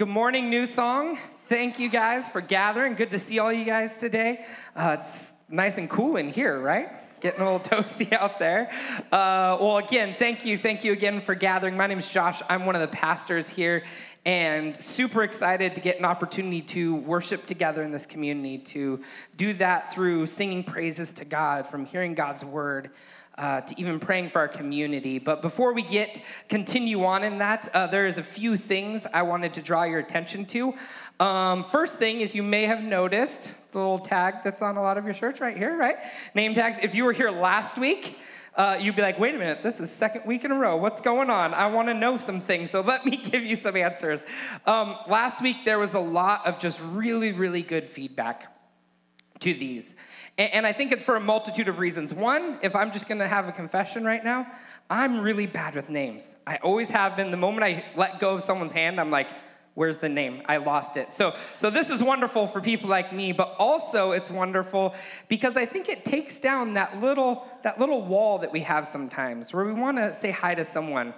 good morning, New Song. Thank you guys for gathering. Good to see all you guys today. Uh, it's nice and cool in here, right? Getting a little toasty out there. Uh, well, again, thank you. Thank you again for gathering. My name is Josh. I'm one of the pastors here and super excited to get an opportunity to worship together in this community, to do that through singing praises to God, from hearing God's word uh, to even praying for our community. But before we get continue on in that, uh, there's a few things I wanted to draw your attention to. Um, first thing is you may have noticed the little tag that's on a lot of your shirts right here, right? Name tags. If you were here last week, uh, you'd be like, wait a minute, this is second week in a row. What's going on? I want to know some things, so let me give you some answers. Um, last week, there was a lot of just really, really good feedback to these. And, I think it's for a multitude of reasons. One, if I'm just gonna have a confession right now, I'm really bad with names. I always have been. The moment I let go of someone's hand, I'm like, where's the name i lost it so so this is wonderful for people like me but also it's wonderful because i think it takes down that little that little wall that we have sometimes where we want to say hi to someone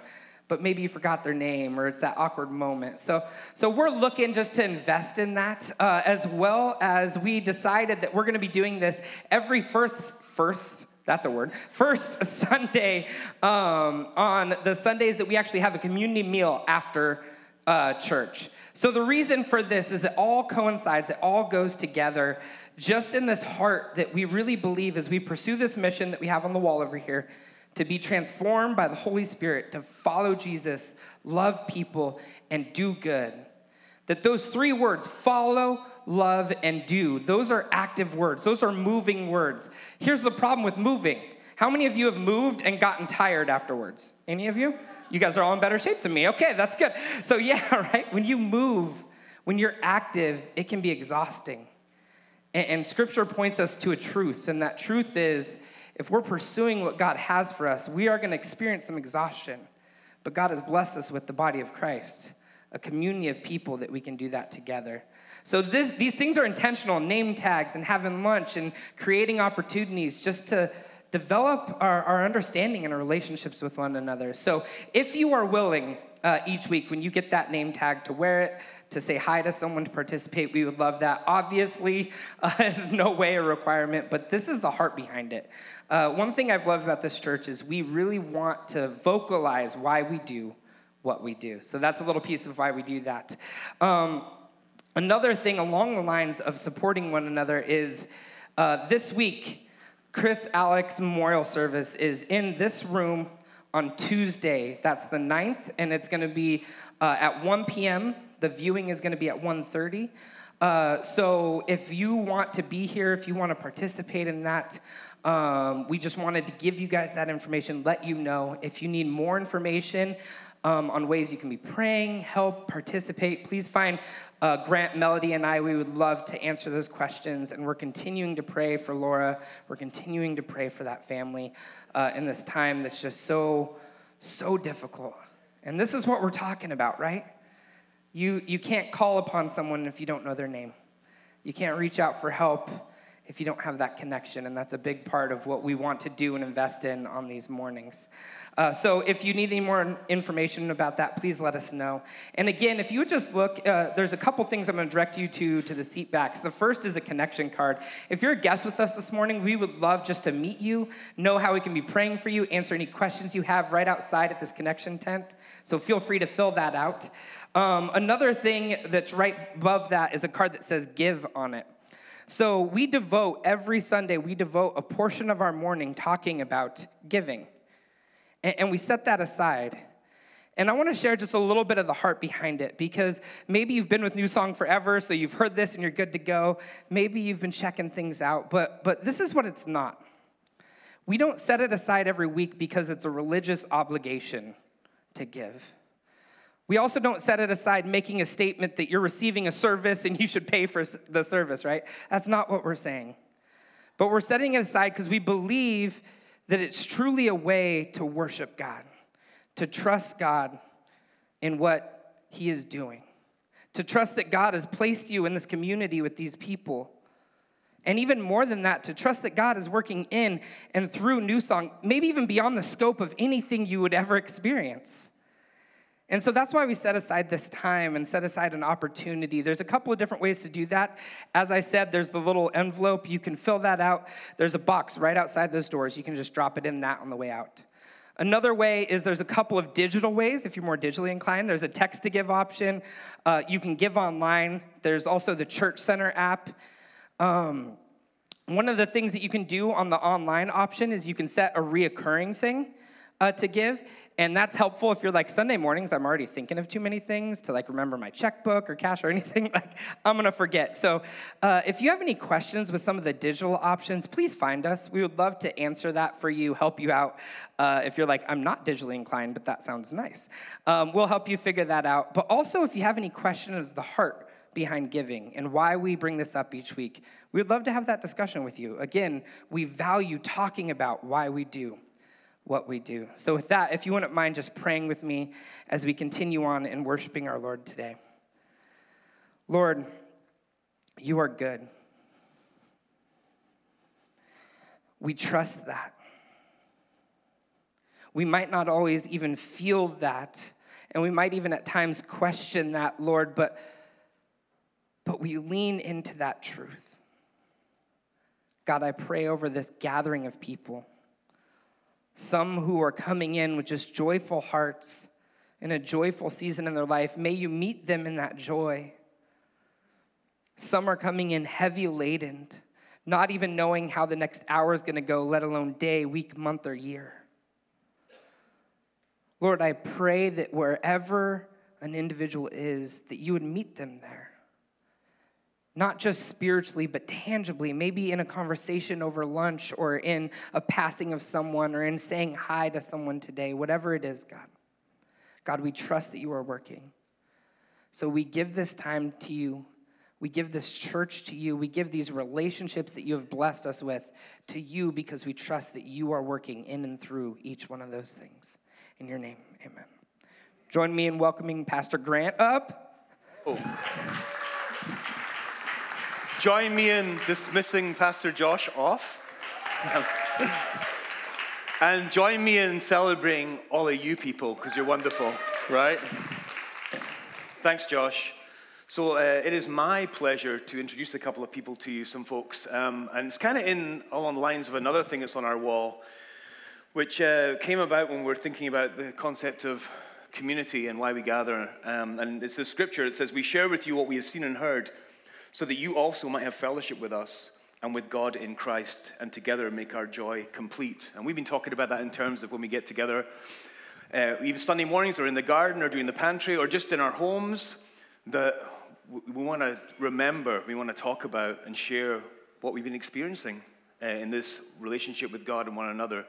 but maybe you forgot their name or it's that awkward moment. So, so we're looking just to invest in that uh, as well as we decided that we're going to be doing this every first, first, that's a word, first Sunday um, on the Sundays that we actually have a community meal after uh, church. So the reason for this is it all coincides, it all goes together just in this heart that we really believe as we pursue this mission that we have on the wall over here to be transformed by the Holy Spirit, to follow Jesus, love people, and do good. That those three words, follow, love, and do, those are active words. Those are moving words. Here's the problem with moving. How many of you have moved and gotten tired afterwards? Any of you? You guys are all in better shape than me. Okay, that's good. So, yeah, right? When you move, when you're active, it can be exhausting. And, scripture points us to a truth, and that truth is if we're pursuing what God has for us, we are going to experience some exhaustion. But God has blessed us with the body of Christ, a community of people that we can do that together. So this, these things are intentional name tags and having lunch and creating opportunities just to develop our, our understanding and our relationships with one another. So if you are willing, uh, each week when you get that name tag to wear it, to say hi to someone, to participate. We would love that. Obviously, uh, is no way a requirement, but this is the heart behind it. Uh, one thing I've loved about this church is we really want to vocalize why we do what we do. So that's a little piece of why we do that. Um, another thing along the lines of supporting one another is uh, this week, Chris Alex Memorial Service is in this room on Tuesday. That's the 9th, and it's going to be uh, at 1 p.m. The viewing is going to be at 1.30. Uh, so if you want to be here, if you want to participate in that, um, we just wanted to give you guys that information, let you know. If you need more information um, on ways you can be praying, help, participate, please find uh, Grant, Melody, and I. We would love to answer those questions. And we're continuing to pray for Laura. We're continuing to pray for that family uh, in this time that's just so, so difficult. And this is what we're talking about, right? You, you can't call upon someone if you don't know their name. You can't reach out for help if you don't have that connection. And that's a big part of what we want to do and invest in on these mornings. Uh, so if you need any more information about that, please let us know. And again, if you would just look, uh, there's a couple things I'm going to direct you to to the seat backs. The first is a connection card. If you're a guest with us this morning, we would love just to meet you, know how we can be praying for you, answer any questions you have right outside at this connection tent. So feel free to fill that out. Um, another thing that's right above that is a card that says give on it. So we devote every Sunday, we devote a portion of our morning talking about giving. And, we set that aside. And I want to share just a little bit of the heart behind it because maybe you've been with New Song forever, so you've heard this and you're good to go. Maybe you've been checking things out, but, but this is what it's not. We don't set it aside every week because it's a religious obligation to give. We also don't set it aside making a statement that you're receiving a service and you should pay for the service, right? That's not what we're saying. But we're setting it aside because we believe that it's truly a way to worship God, to trust God in what He is doing, to trust that God has placed you in this community with these people. And even more than that, to trust that God is working in and through New Song, maybe even beyond the scope of anything you would ever experience. And so that's why we set aside this time and set aside an opportunity. There's a couple of different ways to do that. As I said, there's the little envelope. You can fill that out. There's a box right outside those doors. You can just drop it in that on the way out. Another way is there's a couple of digital ways if you're more digitally inclined. There's a text to give option. Uh, you can give online. There's also the Church Center app. Um, one of the things that you can do on the online option is you can set a reoccurring thing uh, to give. And that's helpful if you're like Sunday mornings, I'm already thinking of too many things to like remember my checkbook or cash or anything. Like I'm gonna forget. So uh, if you have any questions with some of the digital options, please find us. We would love to answer that for you, help you out. Uh, if you're like, I'm not digitally inclined, but that sounds nice, um, we'll help you figure that out. But also, if you have any question of the heart, behind giving and why we bring this up each week. We would love to have that discussion with you. Again, we value talking about why we do what we do. So, with that, if you wouldn't mind just praying with me as we continue on in worshiping our Lord today. Lord, you are good. We trust that. We might not always even feel that, and we might even at times question that, Lord, but, but we lean into that truth. God, I pray over this gathering of people some who are coming in with just joyful hearts in a joyful season in their life. May you meet them in that joy. Some are coming in heavy laden, not even knowing how the next hour is going to go, let alone day, week, month, or year. Lord, I pray that wherever an individual is, that you would meet them there not just spiritually, but tangibly, maybe in a conversation over lunch or in a passing of someone or in saying hi to someone today, whatever it is, God. God, we trust that you are working. So we give this time to you. We give this church to you. We give these relationships that you have blessed us with to you because we trust that you are working in and through each one of those things. In your name, amen. Join me in welcoming Pastor Grant up. Oh. Join me in dismissing Pastor Josh off. and join me in celebrating all of you people because you're wonderful, right? Thanks, Josh. So uh, it is my pleasure to introduce a couple of people to you, some folks. Um, and it's kind of in along the lines of another thing that's on our wall, which uh, came about when we're thinking about the concept of community and why we gather. Um, and it's the scripture. It says, We share with you what we have seen and heard so that you also might have fellowship with us and with God in Christ, and together make our joy complete. And we've been talking about that in terms of when we get together, uh, even Sunday mornings, or in the garden, or doing the pantry, or just in our homes, that we want to remember, we want to talk about and share what we've been experiencing uh, in this relationship with God and one another.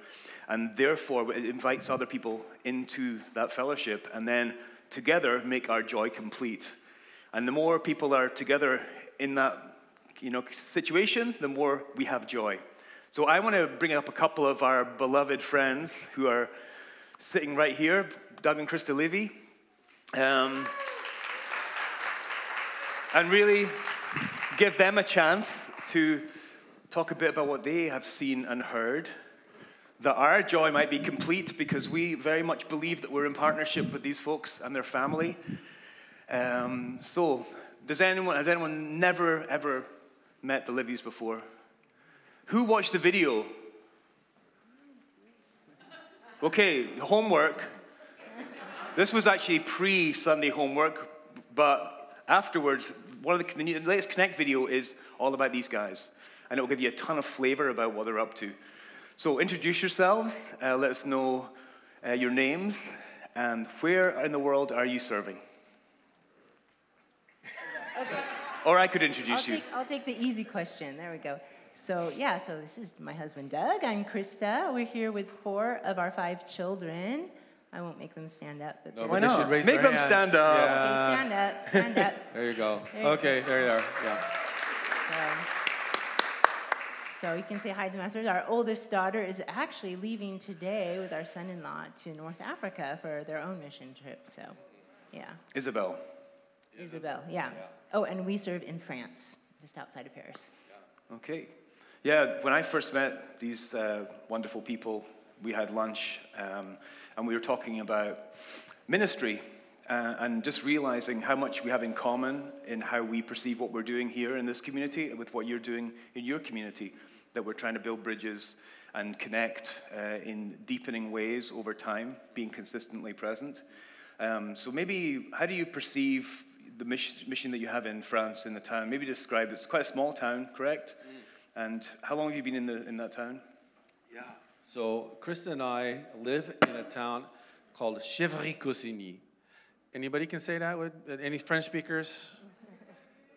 And therefore, it invites other people into that fellowship, and then together make our joy complete. And the more people are together in that you know, situation, the more we have joy. So I want to bring up a couple of our beloved friends who are sitting right here, Doug and Krista Levy. Um, and really give them a chance to talk a bit about what they have seen and heard. That our joy might be complete because we very much believe that we're in partnership with these folks and their family. Um, so, does anyone, has anyone never, ever met the Livies before? Who watched the video? Okay, homework. This was actually pre Sunday homework, but afterwards, one of the, the latest Connect video is all about these guys, and it will give you a ton of flavor about what they're up to. So, introduce yourselves, uh, let us know uh, your names, and where in the world are you serving? Okay. Or I could introduce I'll you. Take, I'll take the easy question. There we go. So, yeah, so this is my husband Doug. I'm Krista. We're here with four of our five children. I won't make them stand up. But No, Why but they not? should raise Make their them hands. stand up. Okay, stand up, stand up. There you go. There you okay, there you are. Yeah. So, so you can say hi to the masters. Our oldest daughter is actually leaving today with our son-in-law to North Africa for their own mission trip. So, yeah, Isabel. Isabel. Yeah. Oh, and we serve in France, just outside of Paris. Okay. Yeah, when I first met these uh, wonderful people, we had lunch um, and we were talking about ministry uh, and just realizing how much we have in common in how we perceive what we're doing here in this community with what you're doing in your community, that we're trying to build bridges and connect uh, in deepening ways over time, being consistently present. Um, so, maybe how do you perceive the mission, that you have in France in the town? Maybe describe. It's quite a small town, correct? Mm. And how long have you been in, the, in that town? Yeah. So, Krista and I live in a town called Chevry-Cossigny. Anybody can say that? With, any French speakers?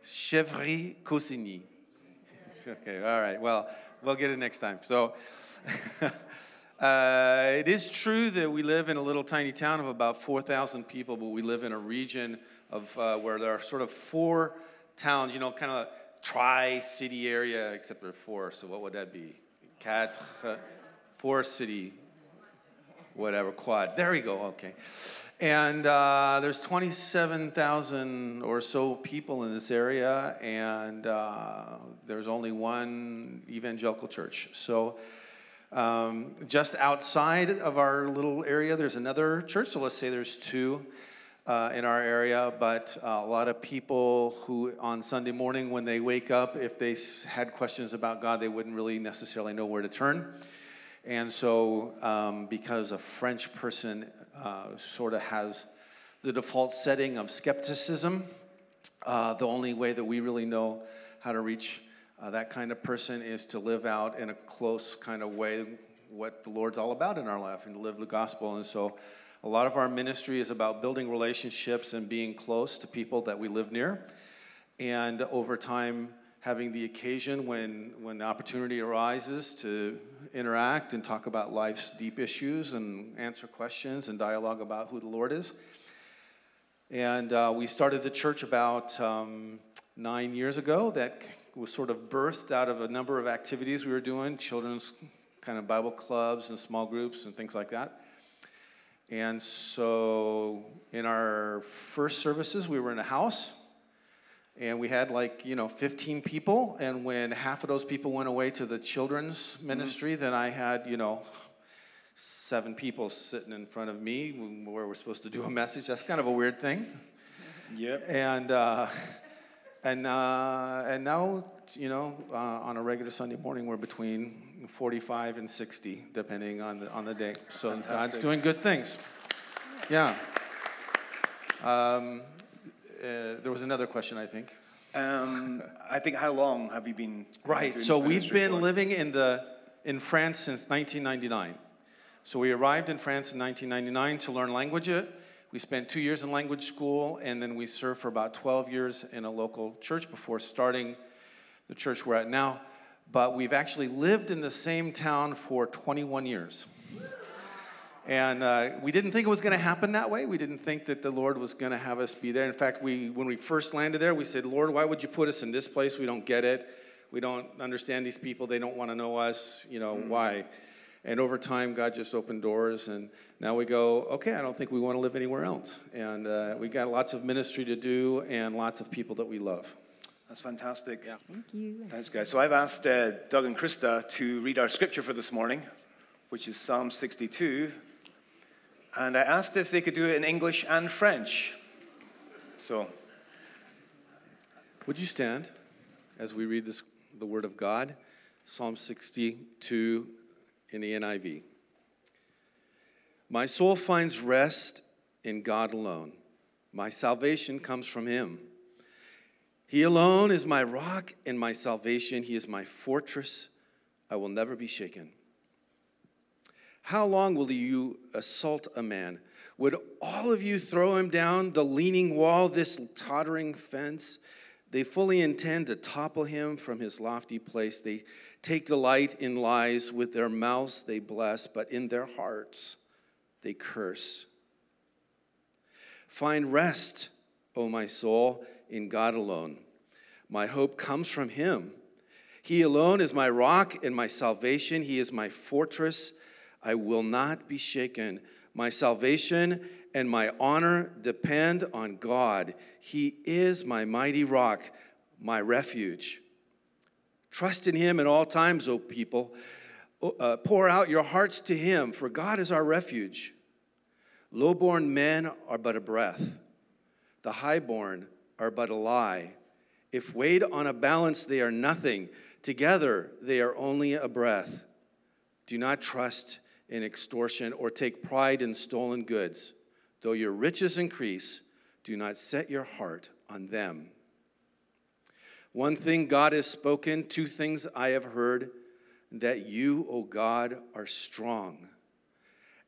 Chevry-Cossigny. okay, all right. Well, we'll get it next time. So, uh, it is true that we live in a little tiny town of about 4,000 people, but we live in a region of uh, where there are sort of four towns, you know, kind of a tri-city area, except there are four. So what would that be? Quatre, four city, whatever, quad. There we go. Okay. And uh, there's 27,000 or so people in this area, and uh, there's only one evangelical church. So, um, just outside of our little area, there's another church. So, let's say there's two uh, in our area, but uh, a lot of people who on Sunday morning, when they wake up, if they had questions about God, they wouldn't really necessarily know where to turn. And so, um, because a French person uh, sort of has the default setting of skepticism. Uh, the only way that we really know how to reach uh, that kind of person is to live out in a close kind of way what the Lord's all about in our life and to live the gospel. And so, a lot of our ministry is about building relationships and being close to people that we live near. And over time, having the occasion when, when the opportunity arises to interact and talk about life's deep issues and answer questions and dialogue about who the Lord is. And uh, we started the church about um, nine years ago. That was sort of birthed out of a number of activities we were doing, children's kind of Bible clubs and small groups and things like that. And so in our first services, we were in a house and we had like you know 15 people and when half of those people went away to the children's mm-hmm. ministry mm-hmm. then i had you know seven people sitting in front of me where we're supposed to do a message that's kind of a weird thing yep and uh, and uh, and now you know uh, on a regular sunday morning we're between 45 and 60 depending on the on the day so Fantastic. god's doing good things yeah um, uh, there was another question, I think. Um, I think how long have you been? Right. So we've been for? living in the in France since 1999. So we arrived in France in 1999 to learn language. We spent two years in language school, and then we served for about 12 years in a local church before starting the church we're at now. But we've actually lived in the same town for 21 years. And uh, we didn't think it was going to happen that way. We didn't think that the Lord was going to have us be there. In fact, we, when we first landed there, we said, Lord, why would you put us in this place? We don't get it. We don't understand these people. They don't want to know us. You know, mm-hmm. why? And over time, God just opened doors. And now we go, okay, I don't think we want to live anywhere else. And uh, we got lots of ministry to do and lots of people that we love. That's fantastic. Yeah. Thank you. Thanks, guys. So I've asked uh, Doug and Krista to read our scripture for this morning, which is Psalm 62, and I asked if they could do it in English and French. So. Would you stand as we read this, the Word of God? Psalm 62 in the NIV. My soul finds rest in God alone. My salvation comes from Him. He alone is my rock and my salvation. He is my fortress. I will never be shaken. How long will you assault a man? Would all of you throw him down the leaning wall, this tottering fence? They fully intend to topple him from his lofty place. They take delight in lies. With their mouths they bless, but in their hearts they curse. Find rest, O my soul, in God alone. My hope comes from him. He alone is my rock and my salvation. He is my fortress I will not be shaken. My salvation and my honor depend on God. He is my mighty rock, my refuge. Trust in Him at all times, O people. Uh, pour out your hearts to Him, for God is our refuge. Low-born men are but a breath. The high-born are but a lie. If weighed on a balance, they are nothing. Together, they are only a breath. Do not trust in extortion or take pride in stolen goods. Though your riches increase, do not set your heart on them. One thing God has spoken, two things I have heard that you, O God, are strong,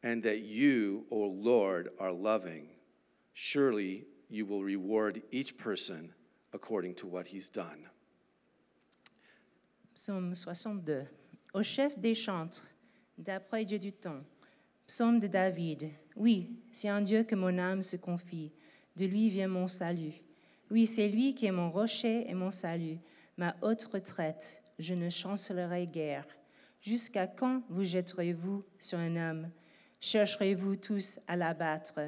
and that you, O Lord, are loving. Surely you will reward each person according to what he's done. Psaume 62. Au chef des chantres, d'après Dieu du temps. Psaume de David. Oui, c'est en Dieu que mon âme se confie. De lui vient mon salut. Oui, c'est lui qui est mon rocher et mon salut, ma haute retraite. Je ne chancellerai guère. Jusqu'à quand vous jetterez-vous sur un homme? Chercherez-vous tous à l'abattre,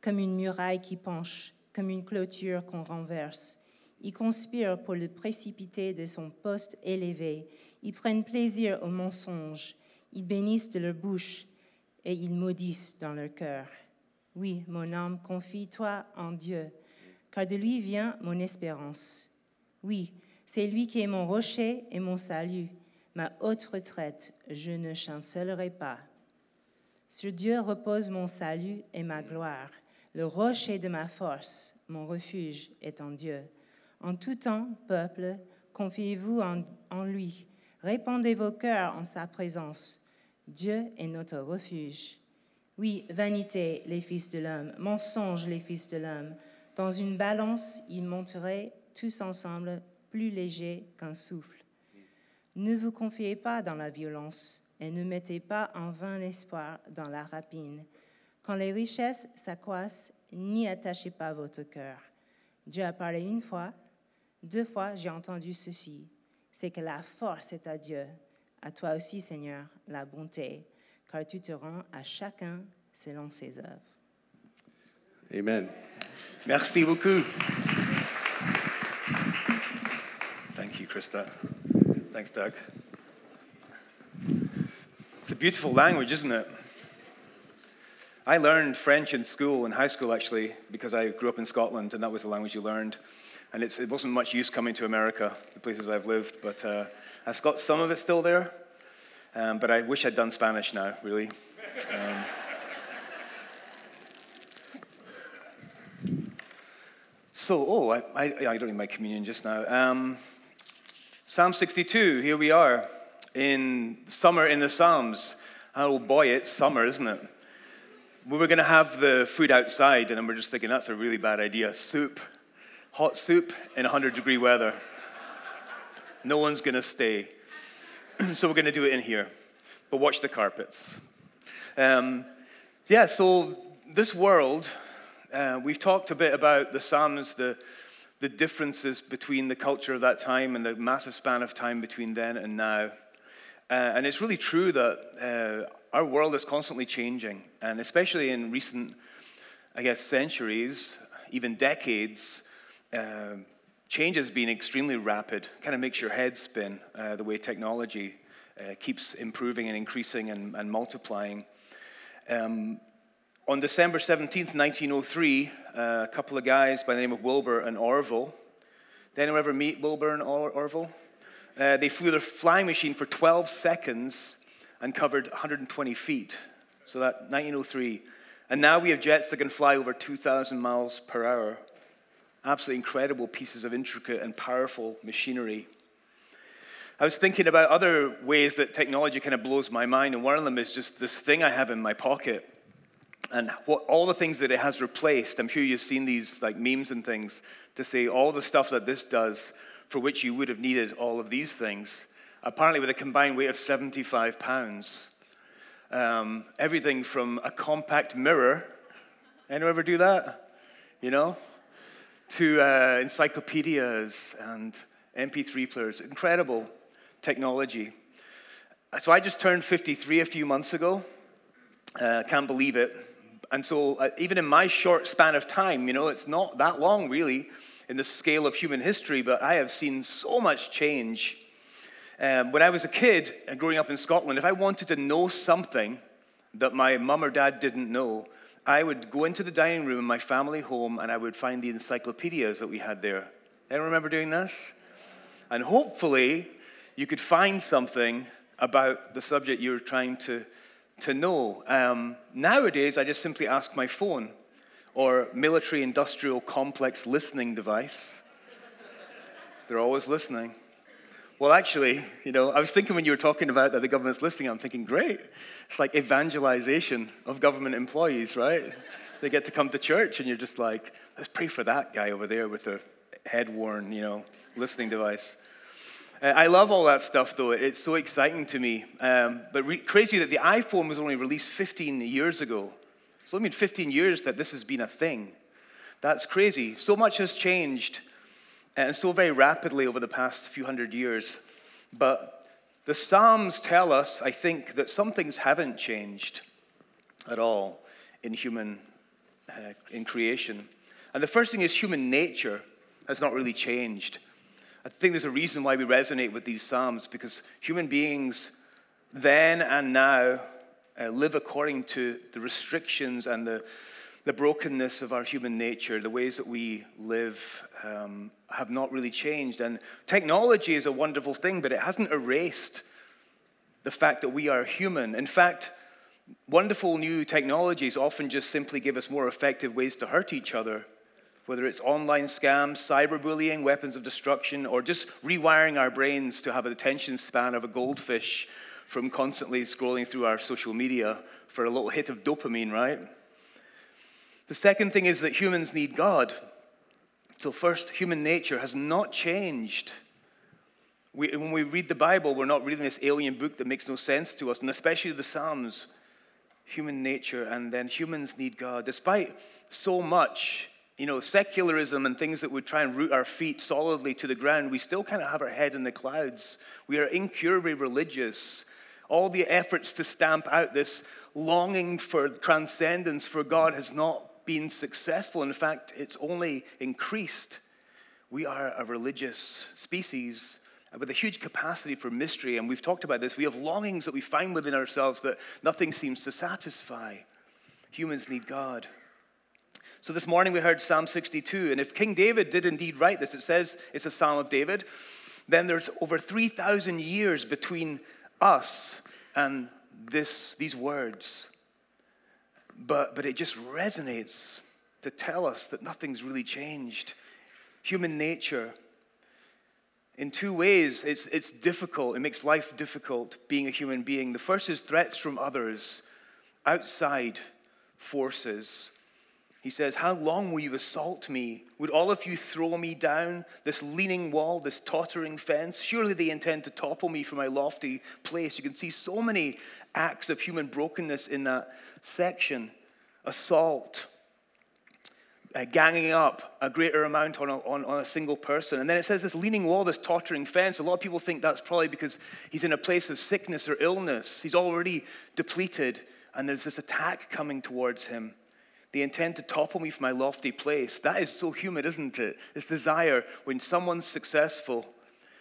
comme une muraille qui penche, comme une clôture qu'on renverse Ils conspirent pour le précipiter de son poste élevé. Ils prennent plaisir au mensonge. Ils bénissent de leur bouche et ils maudissent dans leur cœur. Oui, mon âme, confie-toi en Dieu, car de lui vient mon espérance. Oui, c'est lui qui est mon rocher et mon salut, ma haute retraite, je ne chancellerai pas. Sur Dieu repose mon salut et ma gloire, le rocher de ma force, mon refuge est en Dieu. En tout temps, peuple, confiez-vous en, lui, répandez vos cœurs en sa présence. Dieu est notre refuge. Oui, vanité, les fils de l'homme, mensonge, les fils de l'homme. Dans une balance, ils monteraient tous ensemble plus légers qu'un souffle. Ne vous confiez pas dans la violence et ne mettez pas en vain l'espoir dans la rapine. Quand les richesses s'accroissent, n'y attachez pas votre cœur. Dieu a parlé une fois, deux fois j'ai entendu ceci. C'est que la force est à Dieu. À toi aussi, Seigneur, la bonté, car tu te rends à chacun selon ses œuvres. Amen. Merci beaucoup. Thank you, Krista. Thanks, Doug. It's a beautiful language, isn't it? I learned French in school, in high school actually, because I grew up in Scotland and that was the language you learned. And it wasn't much use coming to America, the places I've lived, but uh, I've got some of it still there. Um, but I wish I'd done Spanish now, really. Um, so, oh, I, I, I don't need my communion just now. Um, Psalm 62, here we are in summer in the Psalms. Oh boy, it's summer, isn't it? We were going to have the food outside, and then we're just thinking that's a really bad idea. Soup, hot soup in 100 degree weather. No one's going to stay. so we're going to do it in here. But watch the carpets. Um, yeah, so this world, uh, we've talked a bit about the Psalms, the, the differences between the culture of that time and the massive span of time between then and now. Uh, and it's really true that uh, our world is constantly changing, and especially in recent, I guess, centuries, even decades, uh, change has been extremely rapid. Kind of makes your head spin uh, the way technology uh, keeps improving and increasing and, and multiplying. Um, on December 17th, 1903, uh, a couple of guys by the name of Wilbur and Orville. Did anyone ever meet Wilbur and or- Orville? Uh, they flew their flying machine for 12 seconds and covered 120 feet. So that 1903. And now we have jets that can fly over 2,000 miles per hour. Absolutely incredible pieces of intricate and powerful machinery. I was thinking about other ways that technology kind of blows my mind, and one of them is just this thing I have in my pocket and what, all the things that it has replaced. I'm sure you've seen these like memes and things to say all the stuff that this does for which you would have needed all of these things, apparently with a combined weight of 75 pounds. Um, everything from a compact mirror, anyone ever do that? You know? To uh, encyclopedias and MP3 players. Incredible technology. So I just turned 53 a few months ago. Uh, can't believe it. And so, uh, even in my short span of time, you know, it's not that long really in the scale of human history, but I have seen so much change. Um, when I was a kid and growing up in Scotland, if I wanted to know something that my mum or dad didn't know, I would go into the dining room in my family home and I would find the encyclopedias that we had there. Anyone remember doing this? And hopefully, you could find something about the subject you were trying to, to know. Um, nowadays, I just simply ask my phone or military industrial complex listening device. They're always listening. Well, actually, you know, I was thinking when you were talking about that the government's listening, I'm thinking, great. It's like evangelization of government employees, right? They get to come to church, and you're just like, let's pray for that guy over there with the head worn, you know, listening device. Uh, I love all that stuff, though. It's so exciting to me. Um, but re- crazy that the iPhone was only released 15 years ago. So, I mean, 15 years that this has been a thing. That's crazy. So much has changed and so very rapidly over the past few hundred years. But the Psalms tell us, I think, that some things haven't changed at all in human, uh, in creation. And the first thing is human nature has not really changed. I think there's a reason why we resonate with these Psalms, because human beings then and now uh, live according to the restrictions and the the brokenness of our human nature, the ways that we live, um, have not really changed. And technology is a wonderful thing, but it hasn't erased the fact that we are human. In fact, wonderful new technologies often just simply give us more effective ways to hurt each other, whether it's online scams, cyberbullying, weapons of destruction, or just rewiring our brains to have an attention span of a goldfish from constantly scrolling through our social media for a little hit of dopamine, right? The second thing is that humans need God. So, first, human nature has not changed. We, when we read the Bible, we're not reading this alien book that makes no sense to us, and especially the Psalms. Human nature, and then humans need God. Despite so much, you know, secularism and things that would try and root our feet solidly to the ground, we still kind of have our head in the clouds. We are incurably religious. All the efforts to stamp out this longing for transcendence for God has not been successful. In fact, it's only increased. We are a religious species with a huge capacity for mystery, and we've talked about this. We have longings that we find within ourselves that nothing seems to satisfy. Humans need God. So this morning we heard Psalm 62, and if King David did indeed write this, it says it's a Psalm of David, then there's over 3,000 years between us and this, these words. But, but it just resonates to tell us that nothing's really changed. Human nature, in two ways, it's, it's difficult. It makes life difficult being a human being. The first is threats from others, outside forces. He says, How long will you assault me? Would all of you throw me down this leaning wall, this tottering fence? Surely they intend to topple me from my lofty place. You can see so many acts of human brokenness in that section assault, uh, ganging up a greater amount on a, on, on a single person. And then it says this leaning wall, this tottering fence. A lot of people think that's probably because he's in a place of sickness or illness. He's already depleted, and there's this attack coming towards him. They intend to topple me from my lofty place. That is so human, isn't it? This desire when someone's successful.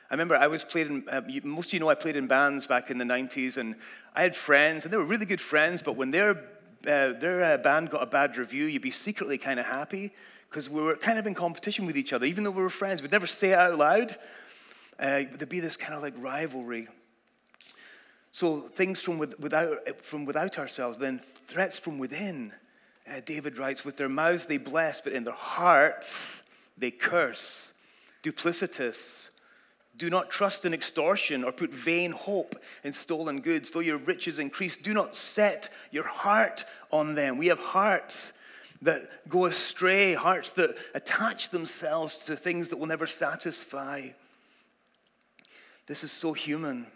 I remember I was playing, uh, most of you know I played in bands back in the 90s, and I had friends, and they were really good friends, but when their, uh, their uh, band got a bad review, you'd be secretly kind of happy because we were kind of in competition with each other, even though we were friends. We'd never say it out loud. Uh, there'd be this kind of like rivalry. So things from without, from without ourselves, then threats from within. Uh, David writes, With their mouths they bless, but in their hearts they curse. Duplicitous. Do not trust in extortion or put vain hope in stolen goods. Though your riches increase, do not set your heart on them. We have hearts that go astray, hearts that attach themselves to things that will never satisfy. This is so human.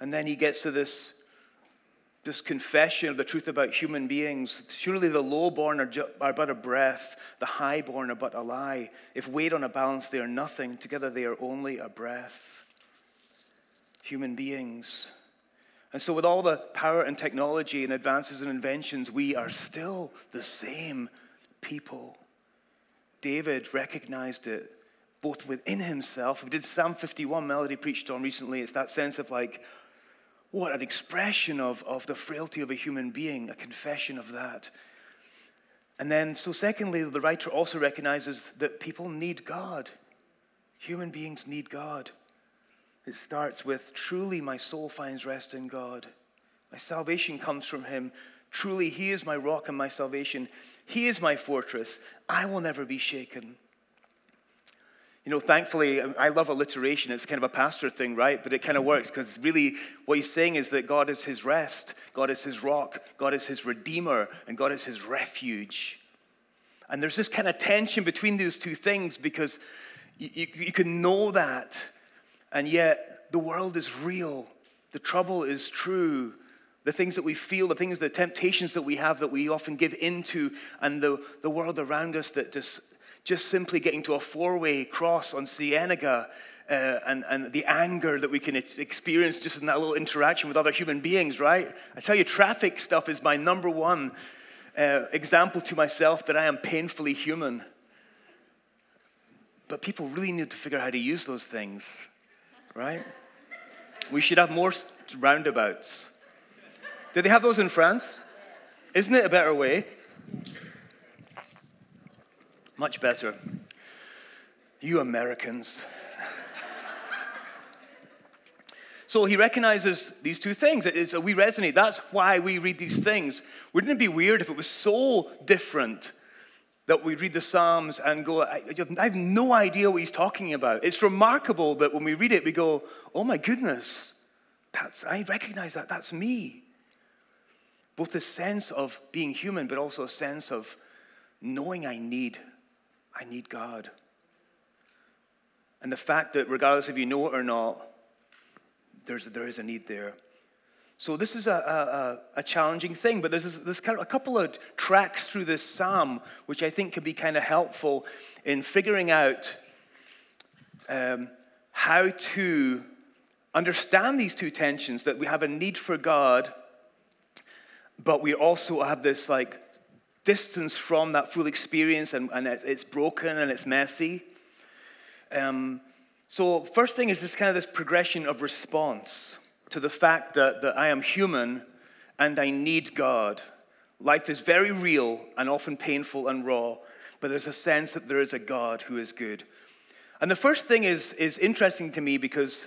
And then he gets to this this confession of the truth about human beings. Surely the lowborn are, ju- are but a breath, the highborn are but a lie. If weighed on a balance, they are nothing. Together they are only a breath. Human beings. And so, with all the power and technology and advances and inventions, we are still the same people. David recognized it both within himself. We did Psalm 51 melody preached on recently. It's that sense of like, what an expression of, of the frailty of a human being, a confession of that. And then, so secondly, the writer also recognizes that people need God. Human beings need God. It starts with Truly, my soul finds rest in God. My salvation comes from Him. Truly, He is my rock and my salvation. He is my fortress. I will never be shaken. You know, thankfully, um, I love alliteration. It's kind of a pastor thing, right? But it kind of mm-hmm. works because really what he's saying is that God is his rest, God is his rock, God is his redeemer, and God is his refuge. And there's this kind of tension between those two things because you, you, you can know that, and yet the world is real, the trouble is true, the things that we feel, the things, the temptations that we have that we often give into, and the, the world around us that just, just simply getting to a four way cross on Cienega uh, and, and the anger that we can experience just in that little interaction with other human beings, right? I tell you, traffic stuff is my number one uh, example to myself that I am painfully human. But people really need to figure out how to use those things, right? We should have more roundabouts. Do they have those in France? Isn't it a better way? Much better. You Americans. so he recognizes these two things. It is, uh, we resonate. That's why we read these things. Wouldn't it be weird if it was so different that we read the Psalms and go, I, I have no idea what he's talking about? It's remarkable that when we read it, we go, oh my goodness, that's, I recognize that. That's me both the sense of being human, but also a sense of knowing I need, I need God. And the fact that regardless if you know it or not, there's, there is a need there. So this is a, a, a challenging thing, but there's, there's kind of a couple of tracks through this psalm which I think could be kind of helpful in figuring out um, how to understand these two tensions that we have a need for God but we also have this like distance from that full experience and, and it's, broken and it's messy. Um, so, first thing is this kind of this progression of response to the fact that, that I am human and I need God. Life is very real and often painful and raw, but there's a sense that there is a God who is good. And the first thing is, is interesting to me because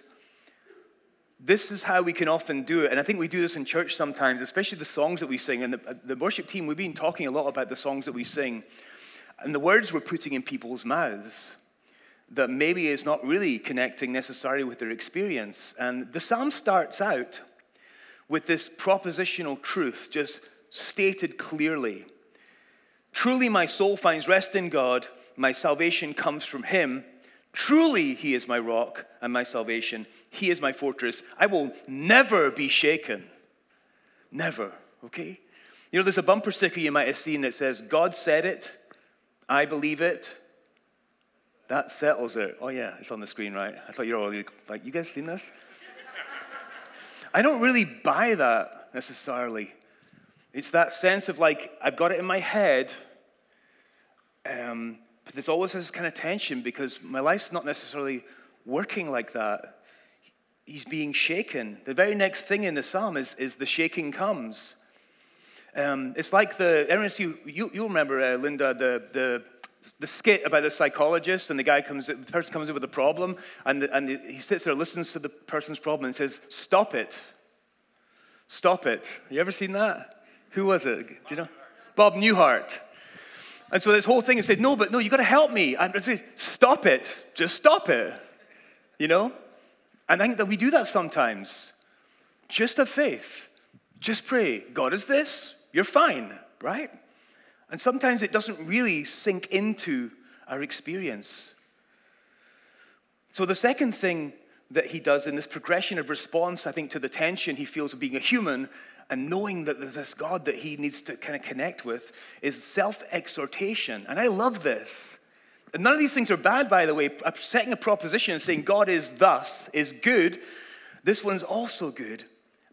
this is how we can often do it. And I think we do this in church sometimes, especially the songs that we sing. And the, the, worship team, we've been talking a lot about the songs that we sing and the words we're putting in people's mouths that maybe is not really connecting necessarily with their experience. And the psalm starts out with this propositional truth just stated clearly. Truly, my soul finds rest in God, my salvation comes from Him. Truly, He is my rock and my salvation. He is my fortress. I will never be shaken. Never, okay? You know, there's a bumper sticker you might have seen that says, God said it, I believe it. That settles it. Oh, yeah, it's on the screen, right? I thought you were all like, you guys seen this? I don't really buy that necessarily. It's that sense of like, I've got it in my head. Um, but there's always this kind of tension because my life's not necessarily working like that. He's being shaken. The very next thing in the psalm is, is the shaking comes. Um, it's like the, everyone see, you, you remember, uh, Linda, the, the, the skit about the psychologist, and the guy comes, the person comes in with a problem, and, the, and the, he sits there, listens to the person's problem, and says, Stop it. Stop it. You ever seen that? Who was it? Do you know? Bob Newhart. And so this whole thing is said, no, but no, you got to help me. And I say, stop it. Just stop it. You know? And I think that we do that sometimes. Just have faith. Just pray. God is this. You're fine, right? And sometimes it doesn't really sink into our experience. So the second thing that he does in this progression of response, I think, to the tension he feels of being a human and knowing that there's this God that he needs to kind of connect with is self exhortation. And I love this. And none of these things are bad, by the way. Setting a proposition and saying God is thus is good. This one's also good,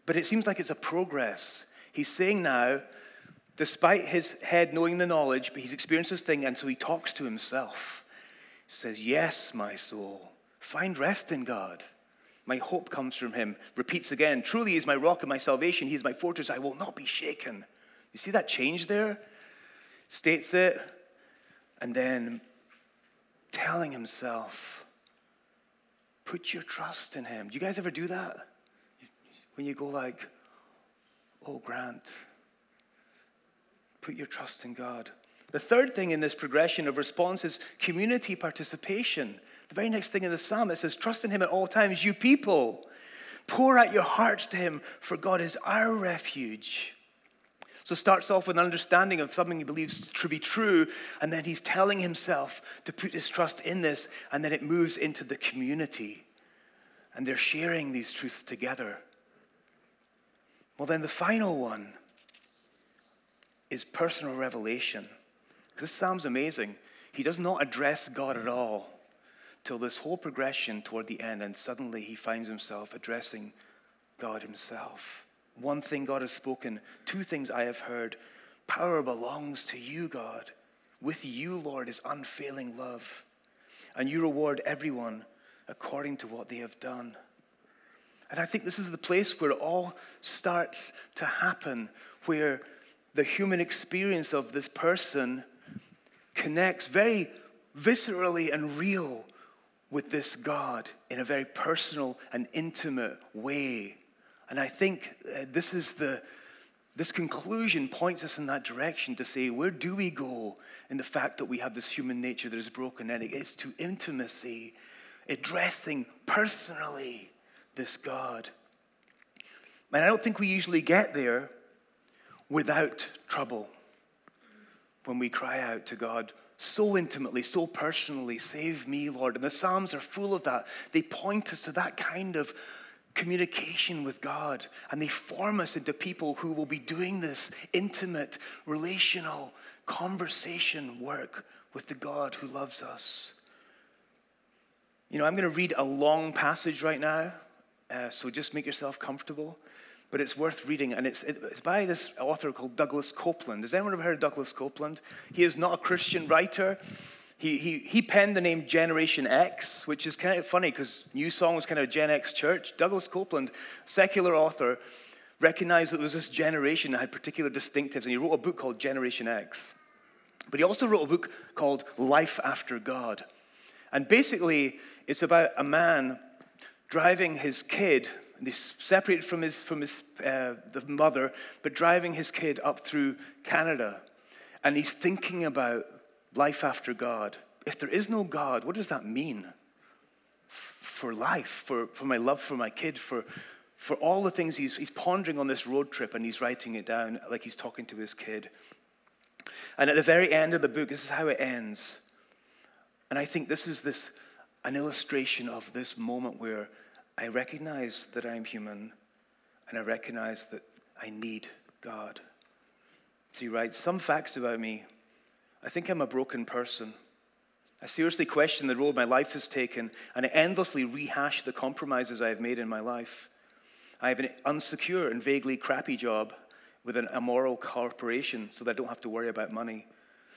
but it seems like it's a progress. He's saying now, despite his head knowing the knowledge, but he's experienced this thing, and so he talks to himself. He says, Yes, my soul, find rest in God. My hope comes from him. Repeats again, truly is my rock and my salvation. He is my fortress. I will not be shaken. You see that change there? states it, and then telling himself, put your trust in him. Do you guys ever do that? When you go like, oh, Grant, put your trust in God. The third thing in this progression of response is community participation. The very next thing in the psalm, it says, Trust in him at all times, you people. Pour out your hearts to him, for God is our refuge. So starts off with an understanding of something he believes to be true, and then he's telling himself to put his trust in this, and then it moves into the community. And they're sharing these truths together. Well, then the final one is personal revelation. This sounds amazing. He does not address God at all till this whole progression toward the end, and suddenly he finds himself addressing God himself. One thing God has spoken, two things I have heard. Power belongs to you, God. With you, Lord, is unfailing love. And you reward everyone according to what they have done. And I think this is the place where it all starts to happen, where the human experience of this person connects very viscerally and real with this God in a very personal and intimate way. And I think uh, this is the this conclusion points us in that direction to say, where do we go in the fact that we have this human nature that is broken? And it is to intimacy, addressing personally this God. And I don't think we usually get there without trouble when we cry out to God so intimately, so personally, save me, Lord. And the Psalms are full of that. They point us to that kind of communication with God, and they form us into people who will be doing this intimate, relational, conversation work with the God who loves us. You know, I'm going to read a long passage right now, uh, so just make yourself comfortable but it's worth reading. And it's, it's by this author called Douglas Coupland. Has anyone ever heard of Douglas Coupland? He is not a Christian writer. He, he, he penned the name Generation X, which is kind of funny because New Song was kind of a Gen X church. Douglas Coupland, secular author, recognized that there was this generation that had particular distinctives, and he wrote a book called Generation X. But he also wrote a book called Life After God. And basically, it's about a man driving his kid and he's separated from his, from his uh, the mother, but driving his kid up through Canada. And he's thinking about life after God. If there is no God, what does that mean for life, for, for my love for my kid, for, for all the things he's, he's pondering on this road trip and he's writing it down like he's talking to his kid. And at the very end of the book, this is how it ends. And I think this is this an illustration of this moment where I recognize that I'm human and I recognize that I need God. So he writes Some facts about me. I think I'm a broken person. I seriously question the road my life has taken, and I endlessly rehash the compromises I have made in my life. I have an unsecure and vaguely crappy job with an immoral corporation so that I don't have to worry about money.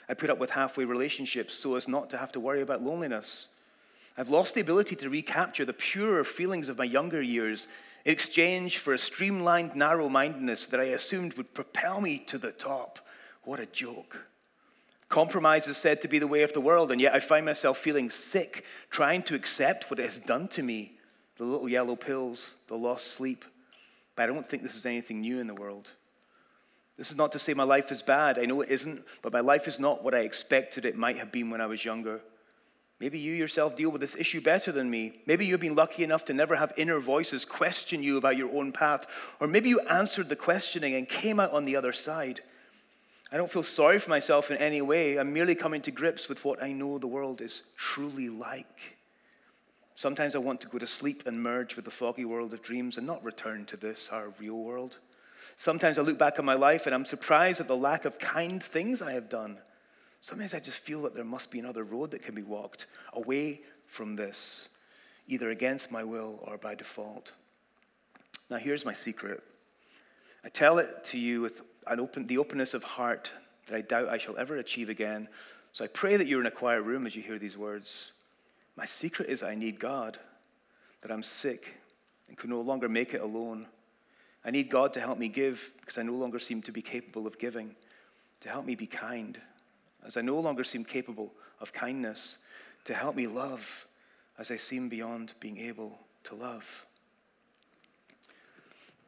I put up with halfway relationships so as not to have to worry about loneliness. I've lost the ability to recapture the purer feelings of my younger years in exchange for a streamlined narrow mindedness that I assumed would propel me to the top. What a joke. Compromise is said to be the way of the world, and yet I find myself feeling sick trying to accept what it has done to me the little yellow pills, the lost sleep. But I don't think this is anything new in the world. This is not to say my life is bad. I know it isn't, but my life is not what I expected it might have been when I was younger. Maybe you yourself deal with this issue better than me. Maybe you've been lucky enough to never have inner voices question you about your own path. Or maybe you answered the questioning and came out on the other side. I don't feel sorry for myself in any way. I'm merely coming to grips with what I know the world is truly like. Sometimes I want to go to sleep and merge with the foggy world of dreams and not return to this, our real world. Sometimes I look back on my life and I'm surprised at the lack of kind things I have done. Sometimes I just feel that there must be another road that can be walked away from this, either against my will or by default. Now, here's my secret I tell it to you with an open, the openness of heart that I doubt I shall ever achieve again. So I pray that you're in a quiet room as you hear these words. My secret is I need God, that I'm sick and can no longer make it alone. I need God to help me give because I no longer seem to be capable of giving, to help me be kind as I no longer seem capable of kindness, to help me love as I seem beyond being able to love.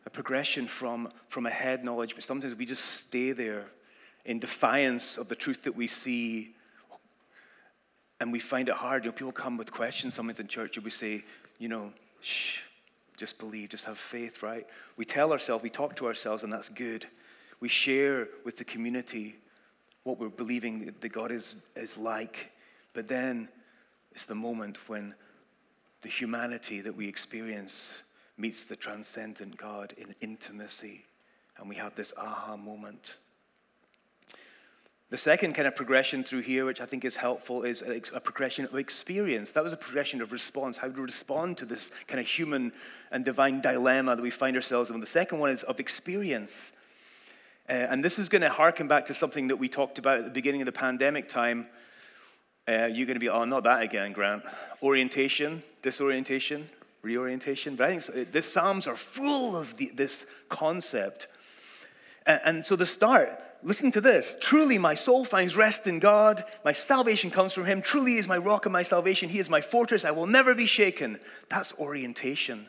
A progression from, from a head knowledge, but sometimes we just stay there in defiance of the truth that we see. And we find it hard. You know, people come with questions sometimes in church, and we say, you know, shh, just believe, just have faith, right? We tell ourselves, we talk to ourselves, and that's good. We share with the community what we're believing that God is, is like. But then it's the moment when the humanity that we experience meets the transcendent God in intimacy, and we have this aha moment. The second kind of progression through here, which I think is helpful, is a, progression of experience. That was a progression of response, how to respond to this kind of human and divine dilemma that we find ourselves in. The second one is of experience. Uh, and this is going to harken back to something that we talked about at the beginning of the pandemic time. Uh, you're going to be, oh, not that again, Grant. Orientation, disorientation, reorientation. But I think this Psalms are full of the, this concept. And, and so the start, listen to this. Truly, my soul finds rest in God. My salvation comes from Him. Truly, He is my rock and my salvation. He is my fortress. I will never be shaken. That's orientation.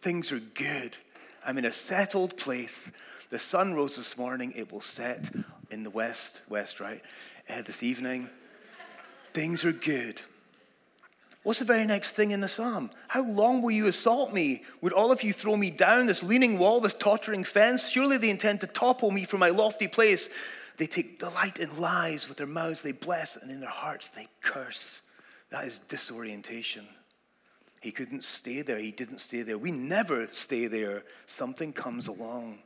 Things are good. I'm in a settled place. The sun rose this morning. It will set in the west, west, right? Uh, this evening. Things are good. What's the very next thing in the psalm? How long will you assault me? Would all of you throw me down this leaning wall, this tottering fence? Surely they intend to topple me from my lofty place. They take delight in lies. With their mouths they bless, and in their hearts they curse. That is disorientation. He couldn't stay there. He didn't stay there. We never stay there. Something comes along.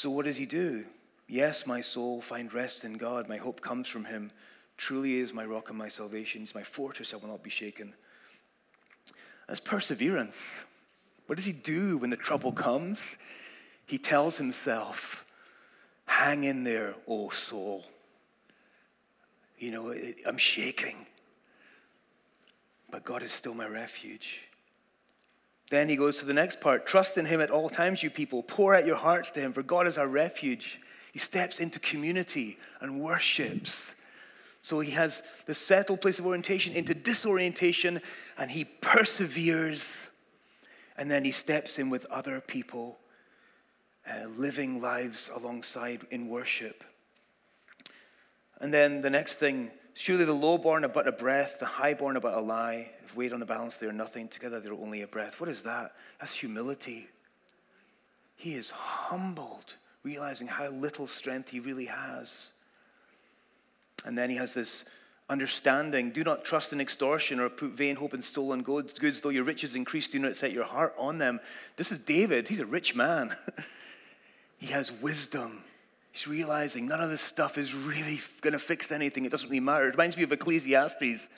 So, what does he do? Yes, my soul, find rest in God. My hope comes from him. Truly is my rock and my salvation. He's my fortress. I will not be shaken. That's perseverance. What does he do when the trouble comes? He tells himself, Hang in there, O soul. You know, I'm shaking, but God is still my refuge. Then he goes to the next part Trust in him at all times, you people. Pour out your hearts to him, for God is our refuge. He steps into community and worships. So he has the settled place of orientation into disorientation, and he perseveres. And then he steps in with other people, uh, living lives alongside in worship. And then the next thing Surely the low-born are but a breath, the high-born are but a lie. If weighed on the balance, they are nothing. Together they're only a breath. What is that? That's humility. He is humbled, realizing how little strength he really has. And then he has this understanding do not trust in extortion or put vain hope in stolen goods, goods though your riches increase do not set your heart on them this is david he's a rich man he has wisdom He's realizing none of this stuff is really going to fix anything. It doesn't really matter. It reminds me of Ecclesiastes,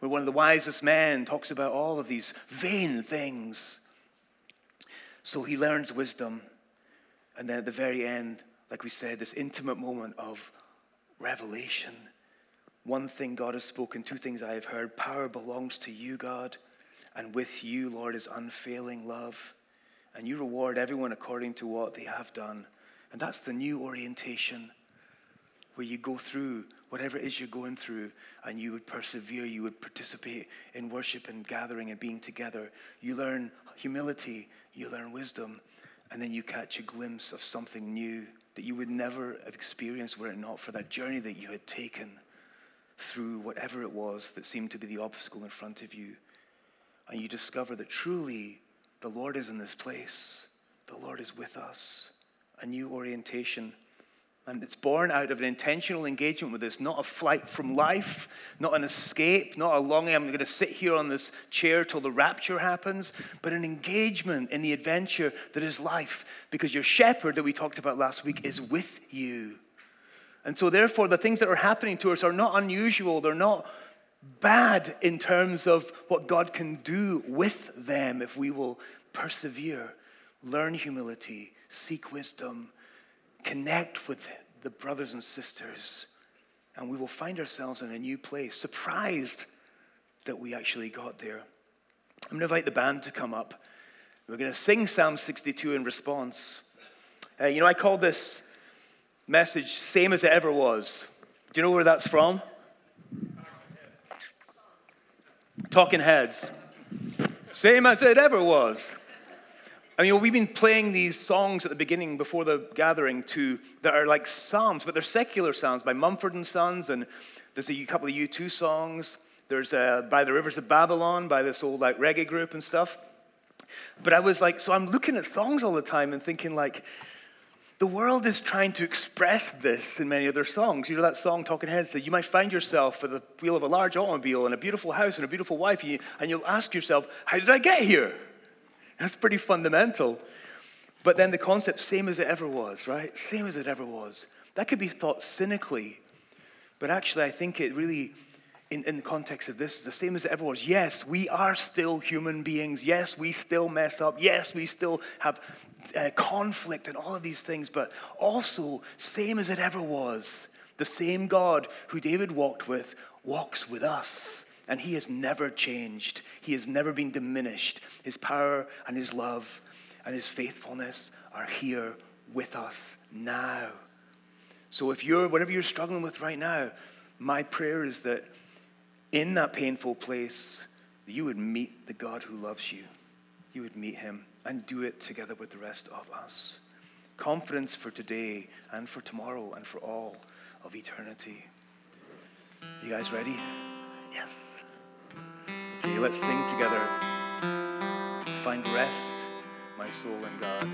where one of the wisest men talks about all of these vain things. So he learns wisdom. And then at the very end, like we said, this intimate moment of revelation. One thing God has spoken, two things I have heard. Power belongs to you, God, and with you, Lord, is unfailing love. And you reward everyone according to what they have done. And that's the new orientation where you go through whatever it is you're going through and you would persevere, you would participate in worship and gathering and being together. You learn humility, you learn wisdom, and then you catch a glimpse of something new that you would never have experienced were it not for that journey that you had taken through whatever it was that seemed to be the obstacle in front of you. And you discover that truly the Lord is in this place, the Lord is with us a new orientation. And it's born out of an intentional engagement with this, not a flight from life, not an escape, not a longing, I'm going to sit here on this chair till the rapture happens, but an engagement in the adventure that is life. Because your shepherd that we talked about last week is with you. And so, therefore, the things that are happening to us are not unusual, they're not bad in terms of what God can do with them if we will persevere, learn humility, seek wisdom, connect with the brothers and sisters, and we will find ourselves in a new place, surprised that we actually got there. I'm going to invite the band to come up. We're going to sing Psalm 62 in response. Uh, you know, I call this message same as it ever was. Do you know where that's from? Talking Heads. Same as it ever was. I mean, we've been playing these songs at the beginning before the gathering to that are like psalms, but they're secular psalms by Mumford and Sons, and there's a couple of U2 songs. There's uh, by the Rivers of Babylon by this old like reggae group and stuff. But I was like, so I'm looking at songs all the time and thinking like, the world is trying to express this in many other songs. You know that song, Talking Heads, that you might find yourself at the wheel of a large automobile and a beautiful house and a beautiful wife, and you'll ask yourself, How did I get here? That's pretty fundamental. But then the concept, same as it ever was, right? Same as it ever was. That could be thought cynically, but actually, I think it really in, in the context of this, is the same as it ever was. Yes, we are still human beings. Yes, we still mess up. Yes, we still have uh, conflict and all of these things, but also, same as it ever was, the same God who David walked with walks with us. And he has never changed. He has never been diminished. His power and his love and his faithfulness are here with us now. So if you're, whatever you're struggling with right now, my prayer is that in that painful place, you would meet the God who loves you. You would meet him and do it together with the rest of us. Confidence for today and for tomorrow and for all of eternity. You guys ready? Yes. Let's sing together. Find rest, my soul in God.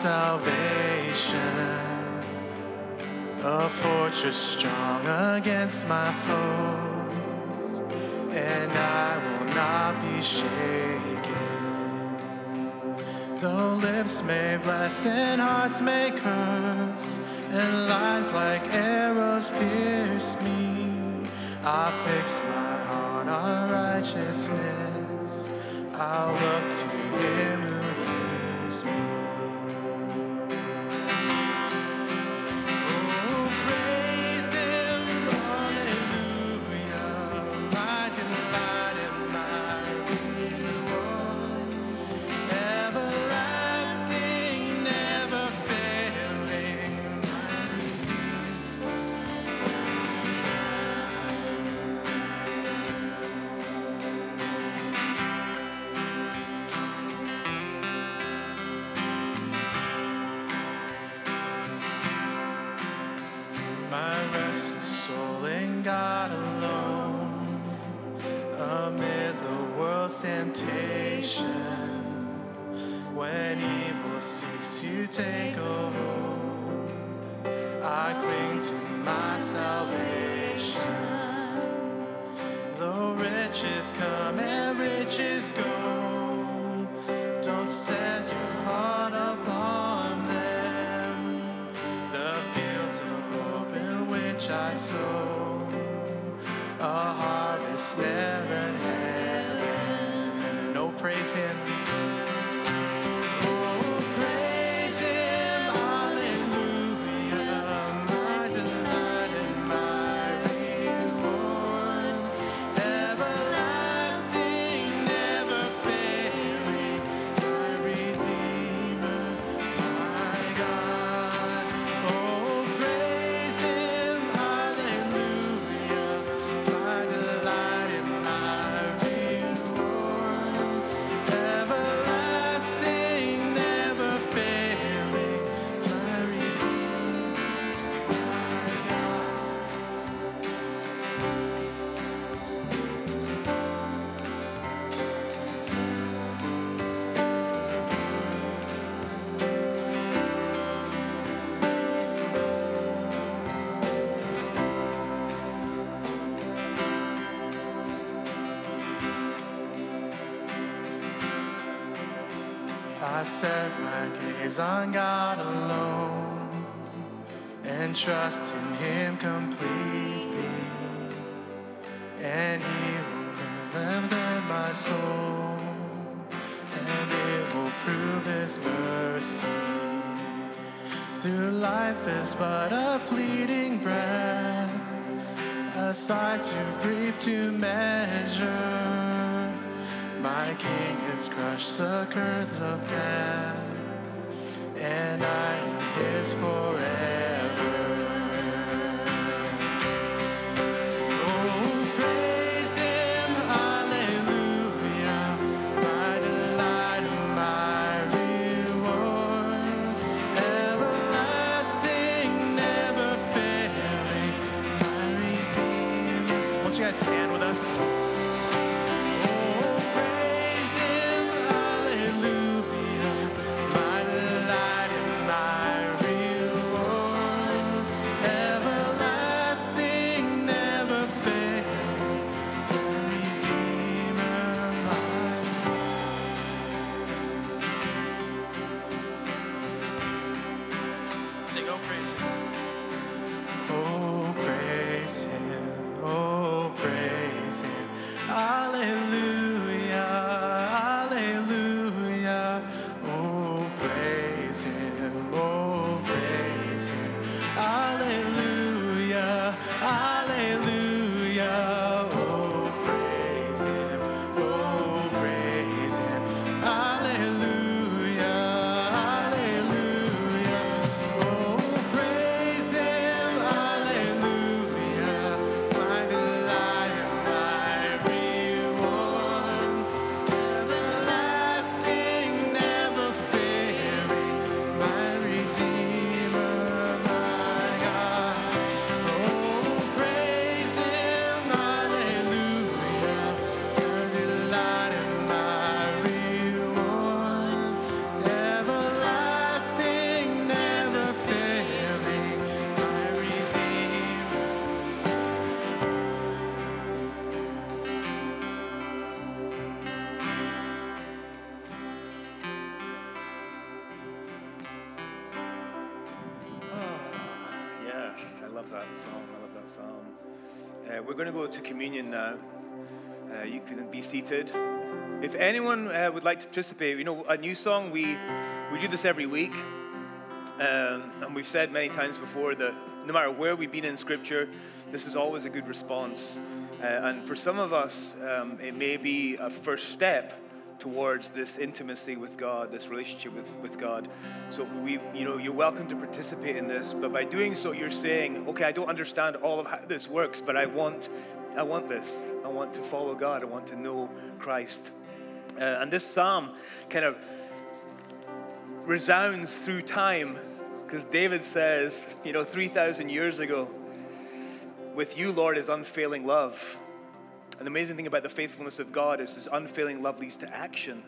Salvation, a fortress strong against my foes, and I will not be shaken. Though lips may bless and hearts may curse, and lies like arrows pierce me, I fix my heart on righteousness. I'll look to him everlasting my gaze on God alone and trust in Him completely. And He will never my soul, and it will prove His mercy. Through life is but a fleeting breath, a sigh to breathe to measure. My King has crushed the curse of death, and I His forever. Communion now. Uh, you can be seated. If anyone uh, would like to participate, you know, a new song, we, we do this every week. Um, and we've said many times before that no matter where we've been in Scripture, this is always a good response. Uh, and for some of us, um, it may be a first step towards this intimacy with God, this relationship with, with God. So we, you know, you're welcome to participate in this, but by doing so, you're saying, okay, I don't understand all of how this works, but I want, I want this. I want to follow God. I want to know Christ. Uh, and this psalm kind of resounds through time because David says, you know, 3,000 years ago, with you, Lord, is unfailing love. And the amazing thing about the faithfulness of God is his unfailing love leads to action.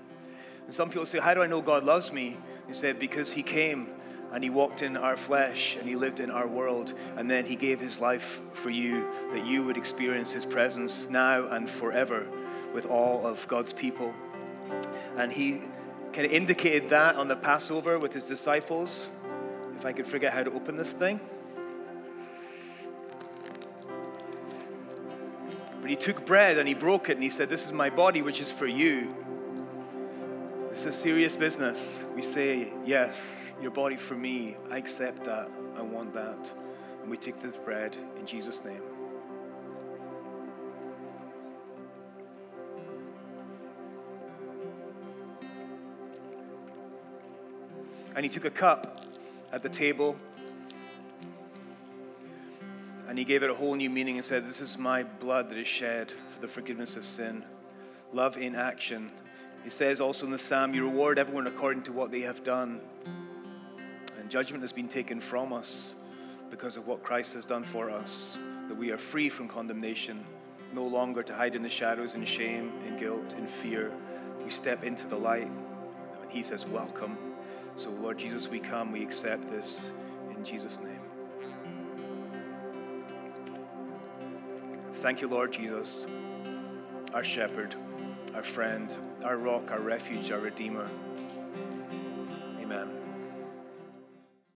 And some people say, How do I know God loves me? He said, Because He came and He walked in our flesh and He lived in our world. And then He gave His life for you that you would experience His presence now and forever with all of God's people. And He kind of indicated that on the Passover with His disciples. If I could figure out how to open this thing. He took bread and he broke it and he said, This is my body, which is for you. This is serious business. We say, Yes, your body for me. I accept that. I want that. And we take this bread in Jesus' name. And he took a cup at the table and he gave it a whole new meaning and said, This is my blood that is shed for the forgiveness of sin. Love in action. He says also in the psalm, You reward everyone according to what they have done. And judgment has been taken from us because of what Christ has done for us, that we are free from condemnation, no longer to hide in the shadows in shame, in guilt, in fear. We step into the light, and he says, Welcome. So, Lord Jesus, we come, we accept this in Jesus' name. Thank you, Lord Jesus, our shepherd, our friend, our rock, our refuge, our redeemer.